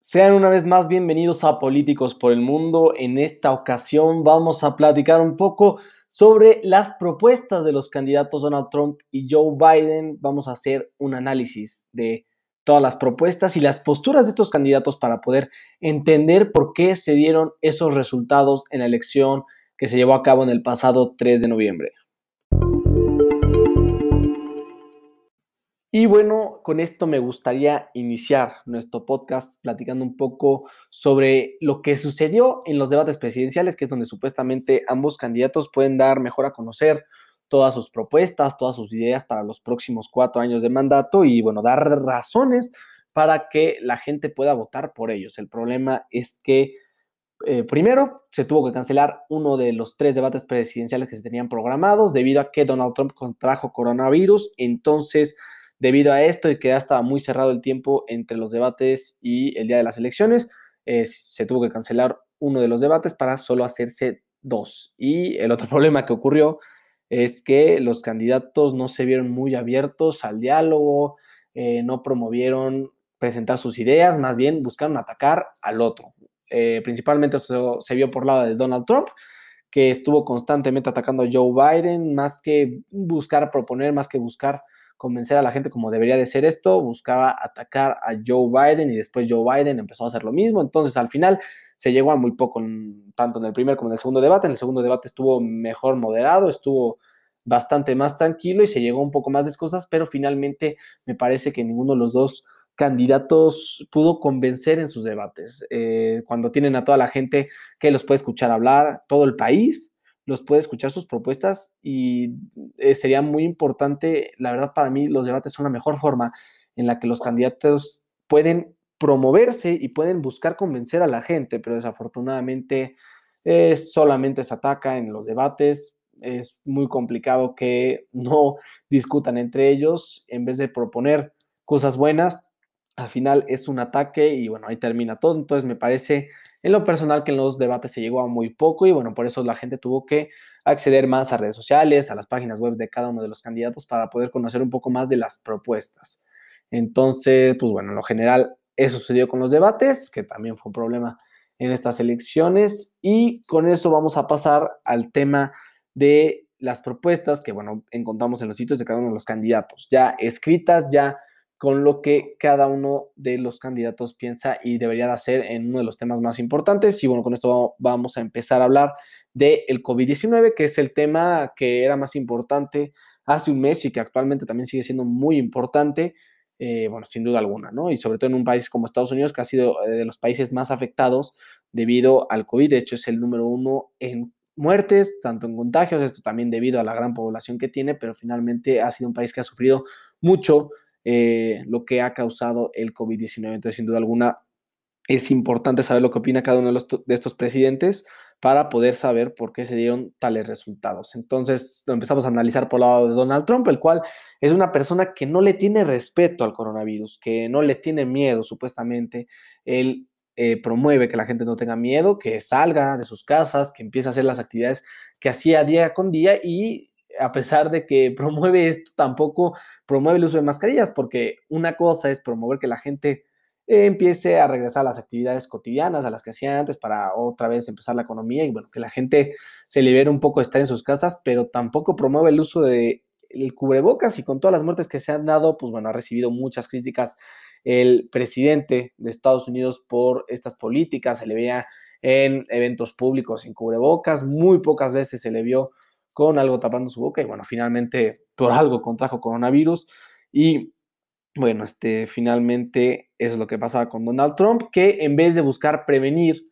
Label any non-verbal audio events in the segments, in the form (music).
Sean una vez más bienvenidos a Políticos por el Mundo. En esta ocasión vamos a platicar un poco sobre las propuestas de los candidatos Donald Trump y Joe Biden. Vamos a hacer un análisis de todas las propuestas y las posturas de estos candidatos para poder entender por qué se dieron esos resultados en la elección que se llevó a cabo en el pasado 3 de noviembre. Y bueno, con esto me gustaría iniciar nuestro podcast platicando un poco sobre lo que sucedió en los debates presidenciales, que es donde supuestamente ambos candidatos pueden dar mejor a conocer todas sus propuestas, todas sus ideas para los próximos cuatro años de mandato y bueno, dar razones para que la gente pueda votar por ellos. El problema es que eh, primero, se tuvo que cancelar uno de los tres debates presidenciales que se tenían programados debido a que Donald Trump contrajo coronavirus. Entonces, Debido a esto y que ya estaba muy cerrado el tiempo entre los debates y el día de las elecciones, eh, se tuvo que cancelar uno de los debates para solo hacerse dos. Y el otro (laughs) problema que ocurrió es que los candidatos no se vieron muy abiertos al diálogo, eh, no promovieron presentar sus ideas, más bien buscaron atacar al otro. Eh, principalmente eso se vio por lado de Donald Trump, que estuvo constantemente atacando a Joe Biden, más que buscar proponer, más que buscar convencer a la gente como debería de ser esto, buscaba atacar a Joe Biden y después Joe Biden empezó a hacer lo mismo. Entonces al final se llegó a muy poco, tanto en el primer como en el segundo debate. En el segundo debate estuvo mejor moderado, estuvo bastante más tranquilo y se llegó un poco más de cosas, pero finalmente me parece que ninguno de los dos candidatos pudo convencer en sus debates. Eh, cuando tienen a toda la gente que los puede escuchar hablar, todo el país, los puede escuchar sus propuestas y eh, sería muy importante, la verdad para mí los debates son la mejor forma en la que los candidatos pueden promoverse y pueden buscar convencer a la gente, pero desafortunadamente eh, solamente se ataca en los debates, es muy complicado que (laughs) no discutan entre ellos en vez de proponer cosas buenas, al final es un ataque y bueno, ahí termina todo, entonces me parece en lo personal que en los debates se llegó a muy poco y bueno, por eso la gente tuvo que acceder más a redes sociales, a las páginas web de cada uno de los candidatos para poder conocer un poco más de las propuestas. Entonces, pues bueno, en lo general eso sucedió con los debates, que también fue un problema en estas elecciones y con eso vamos a pasar al tema de las propuestas que, bueno, encontramos en los sitios de cada uno de los candidatos, ya escritas, ya con lo que cada uno de los candidatos piensa y debería de hacer en uno de los temas más importantes. Y bueno, con esto vamos a empezar a hablar del el COVID-19, que es el tema que era más importante hace un mes y que actualmente también sigue siendo muy importante, eh, bueno, sin duda alguna, ¿no? Y sobre todo en un país como Estados Unidos, que ha sido eh, de los países más afectados debido al COVID. De hecho, es el número uno en muertes, tanto en contagios, esto también debido a la gran población que tiene, pero finalmente ha sido un país que ha sufrido mucho eh, lo que ha causado el COVID-19. Entonces, sin duda alguna, es importante saber lo que opina cada uno de, estos presidentes para poder saber por qué se dieron tales resultados. Entonces, lo empezamos a analizar por el lado de Donald Trump, el cual es una persona que no le tiene respeto al coronavirus, que no le tiene miedo, supuestamente. Él eh, promueve que la gente no tenga miedo, que salga de sus casas, que empiece a hacer las actividades que hacía día con día y a pesar de que (laughs) promueve esto, tampoco promueve el uso de mascarillas, porque una cosa es promover que la gente empiece a regresar a las actividades cotidianas, a las que hacía antes, para otra vez empezar la economía y bueno, que la gente se libere un poco de estar en sus casas, pero tampoco promueve el uso de cubrebocas y con todas las muertes que se han dado, pues bueno, ha recibido muchas críticas el presidente de Estados Unidos por estas políticas, se le veía en eventos públicos sin cubrebocas, muy pocas veces se le vio con algo tapando su boca y bueno, finalmente por algo contrajo coronavirus y bueno, este, finalmente es lo que pasaba con Donald Trump, que en vez de buscar prevenir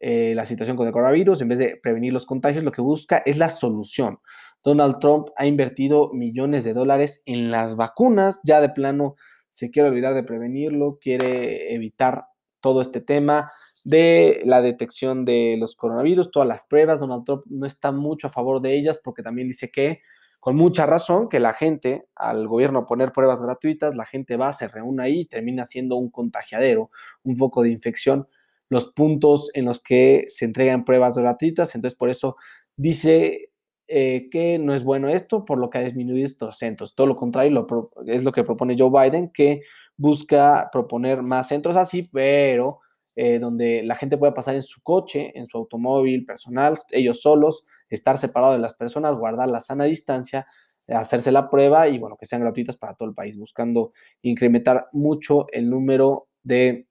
eh, la situación con el coronavirus, en vez de prevenir los contagios, lo que busca es la solución. Donald Trump ha invertido millones de dólares en las vacunas, ya de plano se quiere olvidar de prevenirlo, quiere evitar todo este tema de la detección de los coronavirus, todas las pruebas. Donald Trump no está mucho a favor de ellas porque también dice que, con mucha razón, que la gente, al gobierno poner pruebas gratuitas, la gente va, se reúne ahí y termina siendo un contagiadero, un foco de infección. Los puntos en los que se entregan pruebas gratuitas, entonces por eso dice eh, que no es bueno esto, por lo que ha disminuido estos centros. Todo lo contrario es lo que propone Joe Biden, que busca proponer más centros así, pero eh, donde la gente pueda pasar en su coche, en su automóvil personal, ellos solos, estar separados de las personas, guardar la sana distancia, hacerse la prueba y bueno, que sean gratuitas para todo el país, buscando incrementar mucho el número de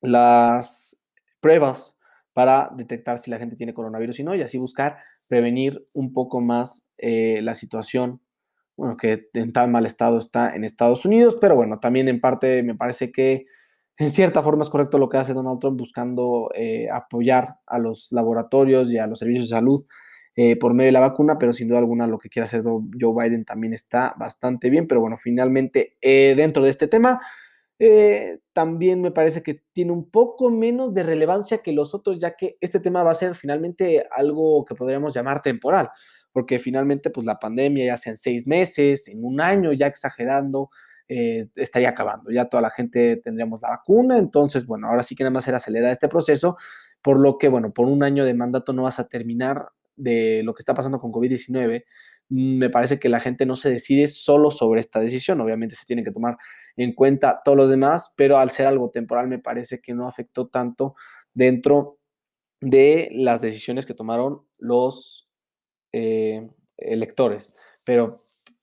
las pruebas para detectar si la gente tiene coronavirus y no, y así buscar prevenir un poco más eh, la situación, bueno, que en tan mal estado está en Estados Unidos, pero bueno, también en parte me parece que en cierta forma es correcto lo que hace Donald Trump buscando eh, apoyar a los laboratorios y a los servicios de salud eh, por medio de la vacuna, pero sin duda alguna lo que quiere hacer Joe Biden también está bastante bien, pero bueno, finalmente dentro de este tema eh, también me parece que tiene un poco menos de relevancia que los otros, ya que este tema va a ser finalmente algo que podríamos llamar temporal, porque finalmente pues la pandemia ya sea en seis meses, en un año, ya exagerando, eh, estaría acabando, ya toda la gente tendríamos la vacuna, entonces bueno, ahora sí que nada más era acelerar este proceso, por lo que bueno, por un año de mandato no vas a terminar de lo que está pasando con COVID-19, me parece que la gente no se decide solo sobre esta decisión. Obviamente se tiene que tomar en cuenta todos los demás, pero al ser algo temporal me parece que no afectó tanto dentro de las decisiones que tomaron los eh, electores. Pero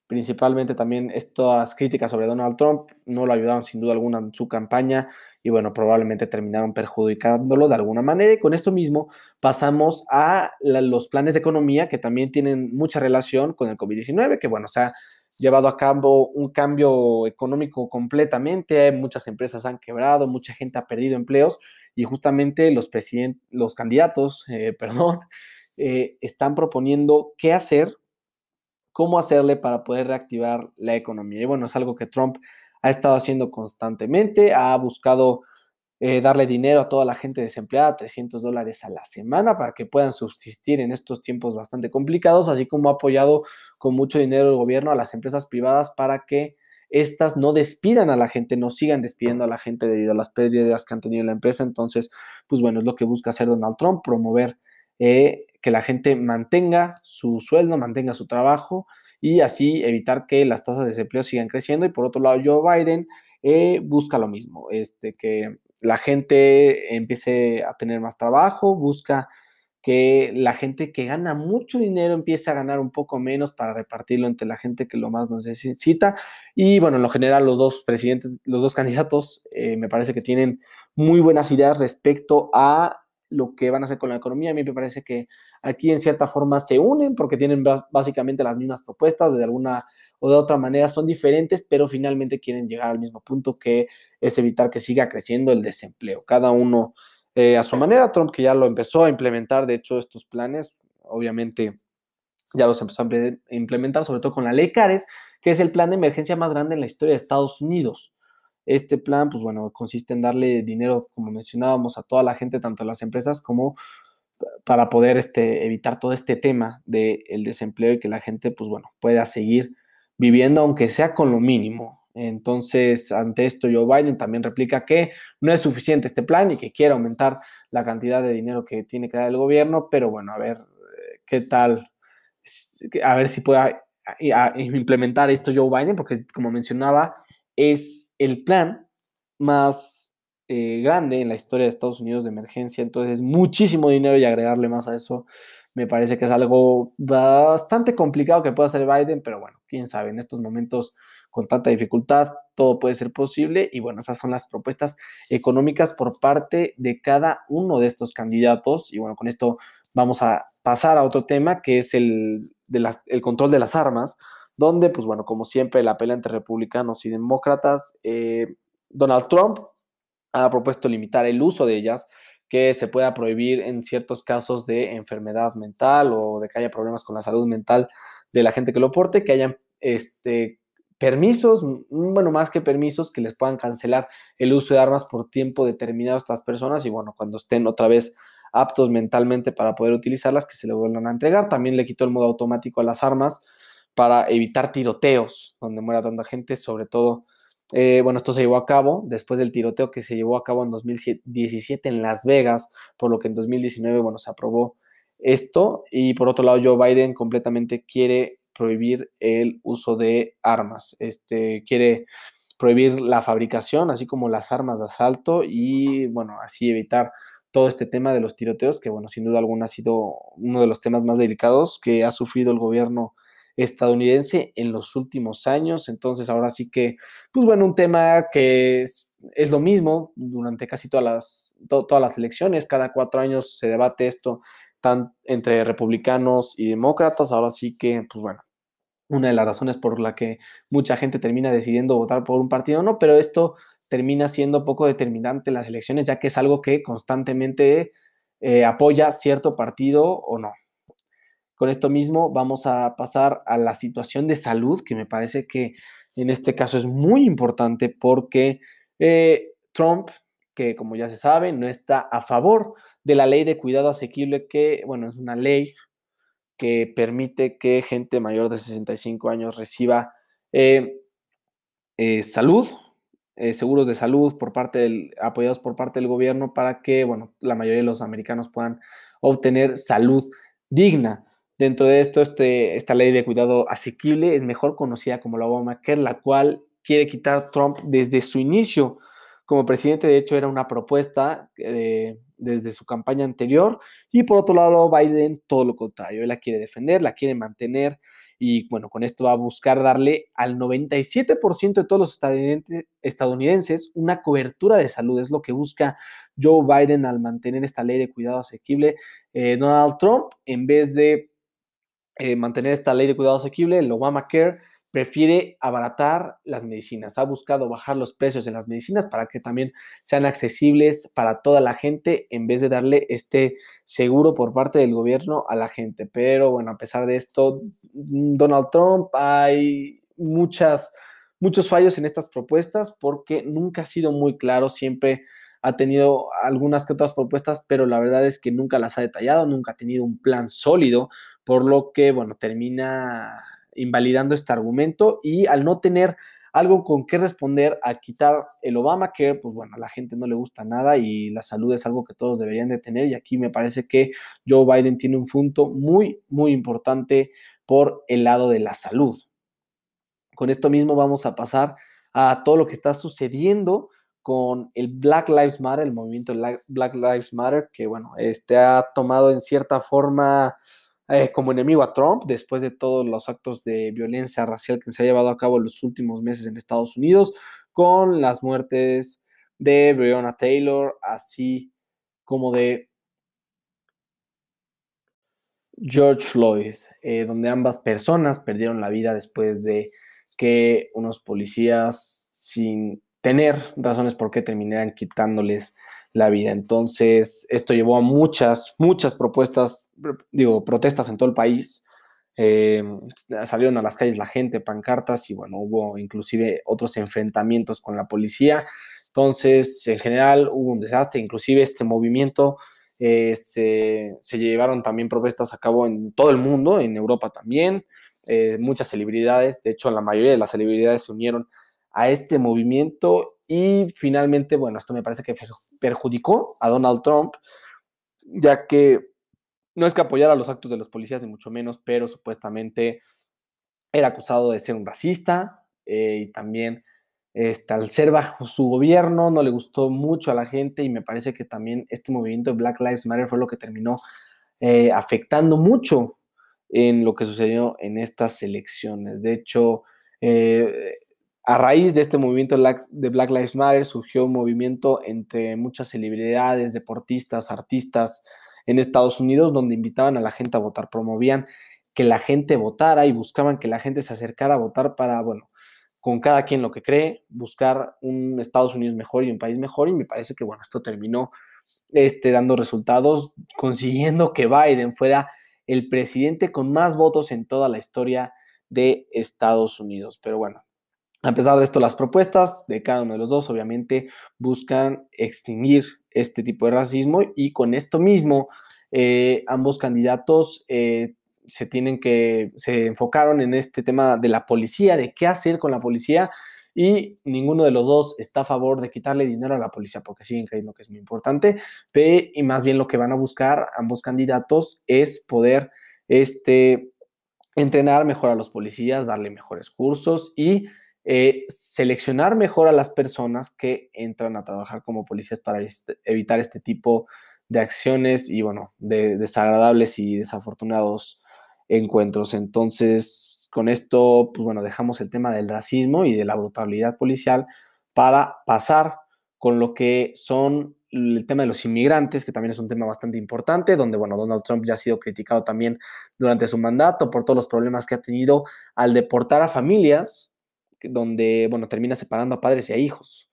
principalmente también estas críticas sobre Donald Trump no lo ayudaron sin duda alguna en su campaña y bueno, probablemente terminaron perjudicándolo de alguna manera. Y con esto mismo pasamos a los planes de economía que también tienen mucha relación con el COVID-19, que bueno, se ha llevado a cabo un cambio económico completamente, muchas empresas han quebrado, mucha gente ha perdido empleos y justamente los, los candidatos, eh, (laughs) perdón, eh, están proponiendo qué hacer, cómo hacerle para poder reactivar la economía. Y bueno, es algo que Trump ha estado haciendo constantemente, ha buscado eh, darle dinero a toda la gente desempleada, 300 dólares a la semana para que puedan subsistir en estos tiempos bastante complicados, así como ha apoyado con mucho dinero el gobierno a las empresas privadas para que estas no despidan a la gente, no sigan despidiendo a la gente debido a las pérdidas que han tenido la empresa. Entonces, pues bueno, es lo que busca hacer Donald Trump, promover eh, que la gente mantenga su sueldo, mantenga su trabajo y así evitar que las tasas de desempleo sigan creciendo. Y por otro lado, Joe Biden eh, busca lo mismo, este, que la gente empiece a tener más trabajo, busca que la gente que gana mucho dinero empiece a ganar un poco menos para repartirlo entre la gente que lo más necesita. Y bueno, en lo general los dos presidentes, los dos candidatos eh, me parece que tienen muy buenas ideas respecto a lo que van a hacer con la economía. A mí me parece que aquí en cierta forma se unen porque tienen básicamente las mismas propuestas, de alguna o de otra manera son diferentes, pero finalmente quieren llegar al mismo punto que es evitar que siga creciendo el desempleo. Cada uno eh, a su manera, Trump que ya lo empezó a implementar, de hecho, estos planes, obviamente ya los empezó a implementar, sobre todo con la ley CARES, que es el plan de emergencia más grande en la historia de Estados Unidos. Este plan, pues bueno, consiste en darle dinero, como mencionábamos, a toda la gente, tanto a las empresas como para poder este, evitar todo este tema del desempleo y que la gente, pues bueno, pueda seguir viviendo, aunque sea con lo mínimo. Entonces, ante esto, Joe Biden también replica que no es suficiente este plan y que quiere aumentar la cantidad de dinero que tiene que dar el gobierno, pero bueno, a ver eh, qué tal, a ver si puede implementar esto Joe Biden, porque como mencionaba, es el plan más eh, grande en la historia de Estados Unidos de emergencia, entonces muchísimo dinero y agregarle más a eso me parece que es algo bastante complicado que pueda hacer Biden, pero bueno, quién sabe, en estos momentos con tanta dificultad todo puede ser posible y bueno, esas son las propuestas económicas por parte de cada uno de estos candidatos y bueno, con esto vamos a pasar a otro tema que es el, el control de las armas donde, pues bueno, como siempre, la pelea entre republicanos y demócratas, eh, Donald Trump ha propuesto limitar el uso de ellas, que se pueda prohibir en ciertos casos de enfermedad mental o de que haya problemas con la salud mental de la gente que lo porte, que hayan este, permisos, bueno, más que permisos, que les puedan cancelar el uso de armas por tiempo determinado a estas personas y bueno, cuando estén otra vez aptos mentalmente para poder utilizarlas, que se le vuelvan a entregar. También le quitó el modo automático a las armas para evitar tiroteos donde muera tanta gente, sobre todo, eh, bueno, esto se llevó a cabo después del tiroteo que se llevó a cabo en 2017 en Las Vegas, por lo que en 2019, bueno, se aprobó esto. Y por otro lado Joe Biden completamente quiere prohibir el uso de armas, este, quiere prohibir la fabricación, así como las armas de asalto y, bueno, así evitar todo este tema de los tiroteos, que, bueno, sin duda alguna ha sido uno de los temas más delicados que ha sufrido el gobierno estadounidense en los últimos años. Entonces, ahora sí que, pues bueno, un tema que es, lo mismo durante casi todas las, todas las elecciones. Cada cuatro años se debate esto tan, entre republicanos y demócratas. Ahora sí que, pues bueno, una de las razones por la que mucha gente termina decidiendo votar por un partido o no, pero esto termina siendo poco determinante en las elecciones, ya que es algo que constantemente eh, apoya cierto partido o no. Con esto mismo vamos a pasar a la situación de salud, que me parece que en este caso es muy importante porque eh, Trump, que como ya se sabe, no está a favor de la ley de cuidado asequible, que, bueno, es una ley que permite que gente mayor de 65 años reciba eh, eh, salud, seguros de salud por parte del, apoyados por parte del gobierno para que, bueno, la mayoría de los americanos puedan obtener salud digna. Dentro de esto, este, esta ley de cuidado asequible es mejor conocida como la Obamacare, la cual quiere quitar Trump desde su inicio como presidente. De hecho, era una propuesta eh, desde su campaña anterior. Y por otro lado, Biden todo lo contrario. Él la quiere defender, la quiere mantener. Y bueno, con esto va a buscar darle al 97% de todos los estadounidenses una cobertura de salud. Es lo que busca Joe Biden al mantener esta ley de cuidado asequible. Eh, Donald Trump, en vez de eh, mantener esta ley de cuidado asequible, el Obamacare prefiere abaratar las medicinas. Ha buscado bajar los precios de las medicinas para que también sean accesibles para toda la gente en vez de darle este seguro por parte del gobierno a la gente. Pero bueno, a pesar de esto, Donald Trump hay muchas, muchos fallos en estas propuestas porque nunca ha sido muy claro, siempre ha tenido algunas otras propuestas, pero la verdad es que nunca las ha detallado, nunca ha tenido un plan sólido, por lo que, bueno, termina invalidando este argumento y al no tener algo con qué responder a quitar el Obamacare, pues bueno, a la gente no le gusta nada y la salud es algo que todos deberían de tener y aquí me parece que Joe Biden tiene un punto muy, muy importante por el lado de la salud. Con esto mismo vamos a pasar a todo lo que está sucediendo con el Black Lives Matter, el movimiento Black Lives Matter, que bueno, este ha tomado en cierta forma eh, como enemigo a Trump después de todos los actos de violencia racial que se ha llevado a cabo en los últimos meses en Estados Unidos, con las muertes de Breonna Taylor, así como de George Floyd, eh, donde ambas personas perdieron la vida después de que unos policías sin tener razones por qué terminaran quitándoles la vida. Entonces, esto llevó a muchas, muchas propuestas, digo, protestas en todo el país. Eh, salieron a las calles la gente, pancartas y bueno, hubo inclusive otros enfrentamientos con la policía. Entonces, en general hubo un desastre, inclusive este movimiento eh, se, llevaron también propuestas a cabo en todo el mundo, en Europa también, eh, muchas celebridades, de hecho la mayoría de las celebridades se unieron a este movimiento y finalmente, bueno, esto me parece que perjudicó a Donald Trump, ya que no es que apoyara los actos de los policías, ni mucho menos, pero supuestamente era acusado de ser un racista eh, y también este, al ser bajo su gobierno no le gustó mucho a la gente y me parece que también este movimiento de Black Lives Matter fue lo que terminó eh, afectando mucho en lo que sucedió en estas elecciones. De hecho, eh, a raíz de este movimiento de Black Lives Matter surgió un movimiento entre muchas celebridades, deportistas, artistas en Estados Unidos donde invitaban a la gente a votar, promovían que la gente votara y buscaban que la gente se acercara a votar para, bueno, con cada quien lo que cree, buscar un Estados Unidos mejor y un país mejor y me parece que, bueno, esto terminó este, dando resultados, consiguiendo que Biden fuera el presidente con más votos en toda la historia de Estados Unidos. Pero bueno, a pesar de esto, las propuestas de cada uno de los dos obviamente buscan extinguir este tipo de racismo y con esto mismo eh, ambos candidatos eh, se tienen que, se enfocaron en este tema de la policía, de qué hacer con la policía y ninguno de los dos está a favor de quitarle dinero a la policía porque siguen creyendo que es muy importante, y más bien lo que van a buscar ambos candidatos es poder este, entrenar mejor a los policías, darle mejores cursos y eh, seleccionar mejor a las personas que entran a trabajar como policías para este, evitar este tipo de acciones y, bueno, de desagradables y desafortunados encuentros. Entonces, con esto, pues bueno, dejamos el tema del racismo y de la brutalidad policial para pasar con lo que son el tema de los inmigrantes, que también es un tema bastante importante, donde, bueno, Donald Trump ya ha sido criticado también durante su mandato por todos los problemas que ha tenido al deportar a familias, donde, bueno, termina separando a padres y a hijos.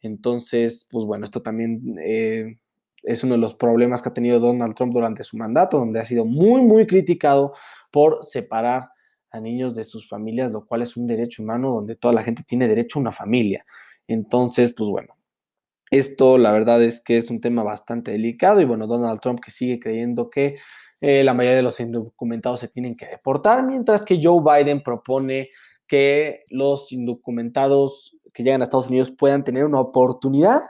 Entonces, pues bueno, esto también eh, es uno de los problemas que ha tenido Donald Trump durante su mandato, donde ha sido muy, muy criticado por separar a niños de sus familias, lo cual es un derecho humano donde toda la gente tiene derecho a una familia. Entonces, pues bueno, esto la verdad es que es un tema bastante delicado y bueno, Donald Trump que sigue creyendo que eh, la mayoría de los indocumentados se tienen que deportar, mientras que Joe Biden propone que los indocumentados que llegan a Estados Unidos puedan tener una oportunidad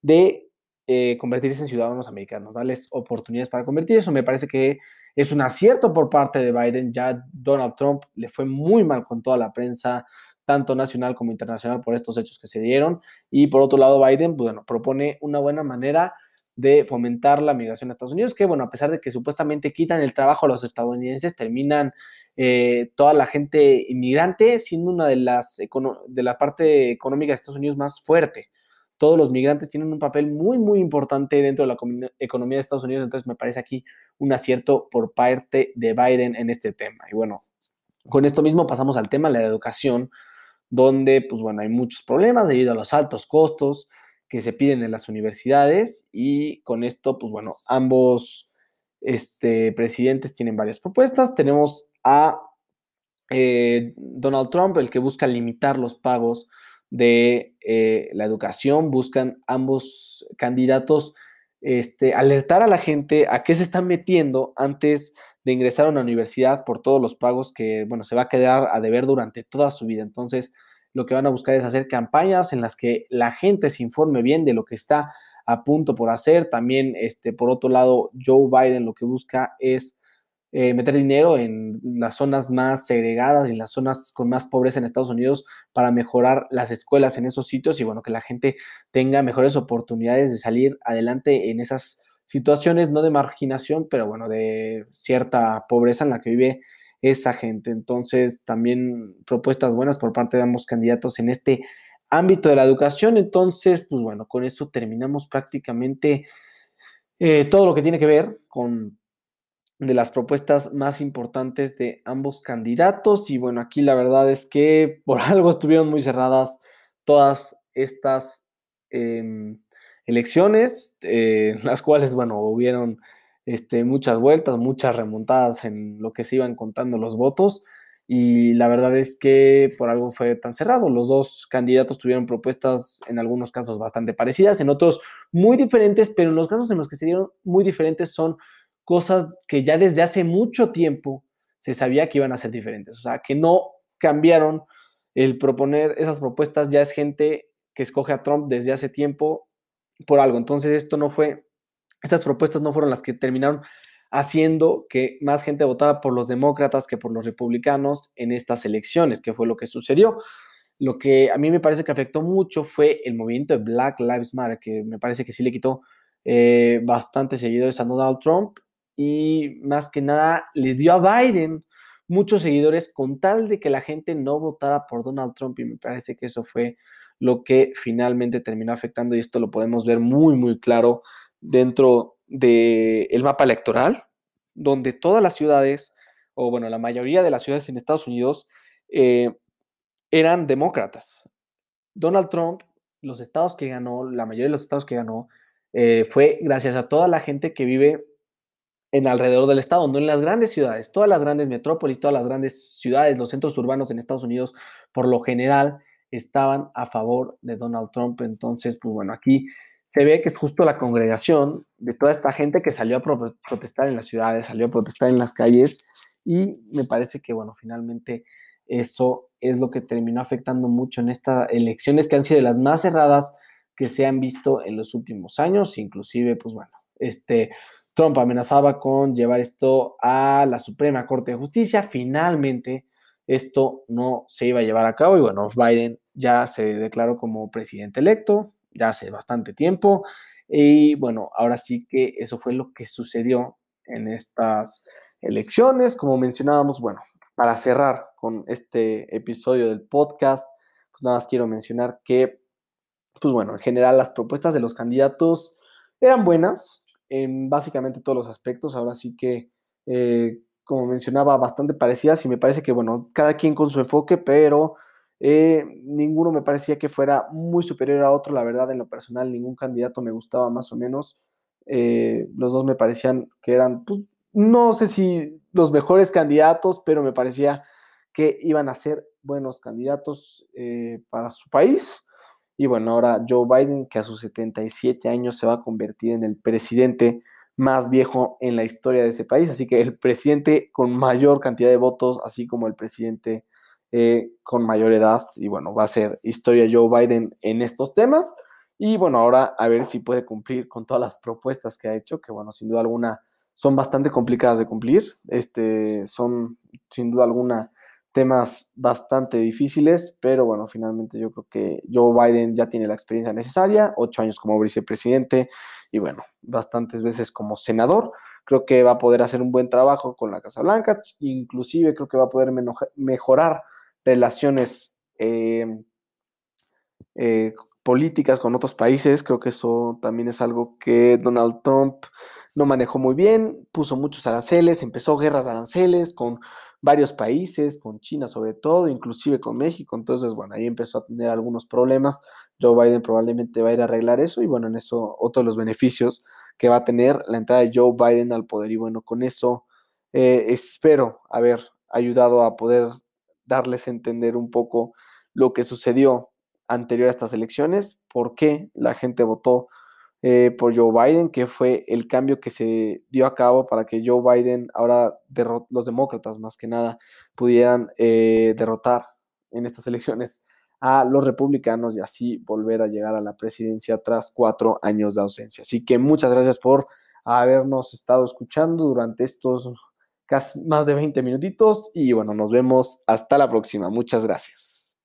de eh, convertirse en ciudadanos americanos, darles oportunidades para convertir eso. Me parece que es un acierto por parte de Biden. Ya Donald Trump le fue muy mal con toda la prensa tanto nacional como internacional, por estos hechos que se dieron. Y por otro lado, Biden, pues, bueno, propone una buena manera de fomentar la migración a Estados Unidos, que bueno, a pesar de que supuestamente quitan el trabajo a los estadounidenses, terminan eh, toda la gente inmigrante siendo una de las de la parte económica de Estados Unidos más fuerte. Todos los migrantes tienen un papel muy, muy importante dentro de la economía de Estados Unidos, entonces me parece aquí un acierto por parte de Biden en este tema. Y bueno, con esto mismo pasamos al tema de la educación, donde, pues bueno, hay muchos problemas debido a los altos costos que se piden en las universidades y con esto, pues bueno, ambos este, presidentes tienen varias propuestas. Tenemos a eh, Donald Trump, el que busca limitar los pagos de eh, la educación, buscan ambos candidatos este, alertar a la gente a qué se están metiendo antes de ingresar a una universidad por todos los pagos que, bueno, se va a quedar a deber durante toda su vida. Entonces, lo que van a buscar es hacer campañas en las que la gente se informe bien de lo que está a punto por hacer. También, este, por otro lado, Joe Biden lo que busca es eh, meter dinero en las zonas más segregadas y en las zonas con más pobreza en Estados Unidos para mejorar las escuelas en esos sitios y bueno, que la gente tenga mejores oportunidades de salir adelante en esas situaciones, no de marginación, pero bueno, de cierta pobreza en la que vive esa gente. Entonces, también propuestas buenas por parte de ambos candidatos en este ámbito de la educación. Entonces, pues bueno, con eso terminamos prácticamente eh, todo lo que tiene que ver con de las propuestas más importantes de ambos candidatos. Y bueno, aquí la verdad es que (laughs) por algo estuvieron muy cerradas todas estas em, elecciones, eh, (laughs) las cuales, bueno, hubieron este, muchas vueltas, muchas remontadas en lo que se iban contando los votos. Y la verdad es que por algo fue tan cerrado. Los dos candidatos tuvieron propuestas en algunos casos bastante parecidas, en otros muy diferentes, pero en los casos en los que se dieron muy diferentes son cosas que ya desde hace mucho tiempo se sabía que iban a ser diferentes. O sea, que no cambiaron el proponer esas propuestas, ya es gente que escoge a Trump desde hace tiempo por algo. Entonces esto no fue, estas propuestas no fueron las que terminaron haciendo que más gente votara por los demócratas que por los republicanos en estas elecciones, que fue lo que sucedió. Lo que a mí me parece que afectó mucho fue el movimiento de Black Lives Matter, que me parece que sí le quitó eh, bastante seguidores a Donald Trump y más que nada le dio a Biden muchos seguidores con tal de que la gente no votara por Donald Trump y me parece que eso fue lo que finalmente terminó afectando y esto lo podemos ver muy muy claro dentro del mapa electoral donde todas las ciudades o bueno la mayoría de las ciudades en Estados Unidos eh, eran demócratas Donald Trump los estados que ganó la mayoría de los estados que ganó eh, fue gracias a toda la gente que vive en alrededor del estado, no en las grandes ciudades. Todas las grandes metrópolis, todas las grandes ciudades, los centros urbanos en Estados Unidos, por lo general, estaban a favor de Donald Trump. Entonces, pues bueno, aquí se ve que es justo la congregación de toda esta gente que salió a protestar en las ciudades, salió a protestar en las calles y me parece que, bueno, finalmente eso es lo que terminó afectando mucho en estas elecciones que han sido las más cerradas que se han visto en los últimos años, inclusive, pues bueno, este, Trump amenazaba con llevar esto a la Suprema Corte de Justicia. Finalmente, esto no se iba a llevar a cabo y bueno, Biden ya se declaró como presidente electo, ya hace bastante tiempo y bueno, ahora sí que eso fue lo que sucedió en estas elecciones, como mencionábamos, bueno, para cerrar con este episodio del podcast, pues nada más quiero mencionar que, pues bueno, en general las propuestas de los candidatos eran buenas en básicamente todos los aspectos, ahora sí que eh, como mencionaba, bastante parecidas y me parece que, bueno, cada quien con su enfoque, pero eh, ninguno me parecía que fuera muy superior a otro, la verdad, en lo personal, ningún candidato me gustaba más o menos. Eh, los dos me parecían que eran, pues, no sé si los mejores candidatos, pero me parecía que iban a ser buenos candidatos eh, para su país. Y bueno, ahora Joe Biden, que a sus 77 años se va a convertir en el presidente más viejo en la historia de ese país. Así que el presidente con mayor cantidad de votos, así como el presidente eh, con mayor edad. Y bueno, va a ser historia Joe Biden en estos temas. Y bueno, ahora a ver si puede cumplir con todas las propuestas que ha hecho, que bueno, sin duda alguna son bastante complicadas de cumplir. Este, son sin duda alguna temas bastante difíciles, pero bueno, finalmente yo creo que Joe Biden ya tiene la experiencia necesaria, ocho años como vicepresidente y bueno, bastantes veces como senador. Creo que va a poder hacer un buen trabajo con la Casa Blanca, inclusive creo que va a poder mejorar relaciones eh, eh, políticas con otros países. Creo que eso también es algo que Donald Trump no manejó muy bien, puso muchos aranceles, empezó guerras de aranceles con varios países, con China sobre todo, inclusive con México. Entonces, bueno, ahí empezó a tener algunos problemas. Joe Biden probablemente va a ir a arreglar eso y bueno, en eso otros de los beneficios que va a tener la entrada de Joe Biden al poder. Y bueno, con eso eh, espero haber ayudado a poder darles a entender un poco lo que sucedió anterior a estas elecciones, por qué la gente votó eh, por Joe Biden, que fue el cambio que se dio a cabo para que Joe Biden, ahora los demócratas más que nada, pudieran eh, derrotar en estas elecciones a los republicanos y así volver a llegar a la presidencia tras cuatro años de ausencia. Así que muchas gracias por habernos estado escuchando durante estos casi más de 20 minutitos y bueno, nos vemos hasta la próxima. Muchas gracias.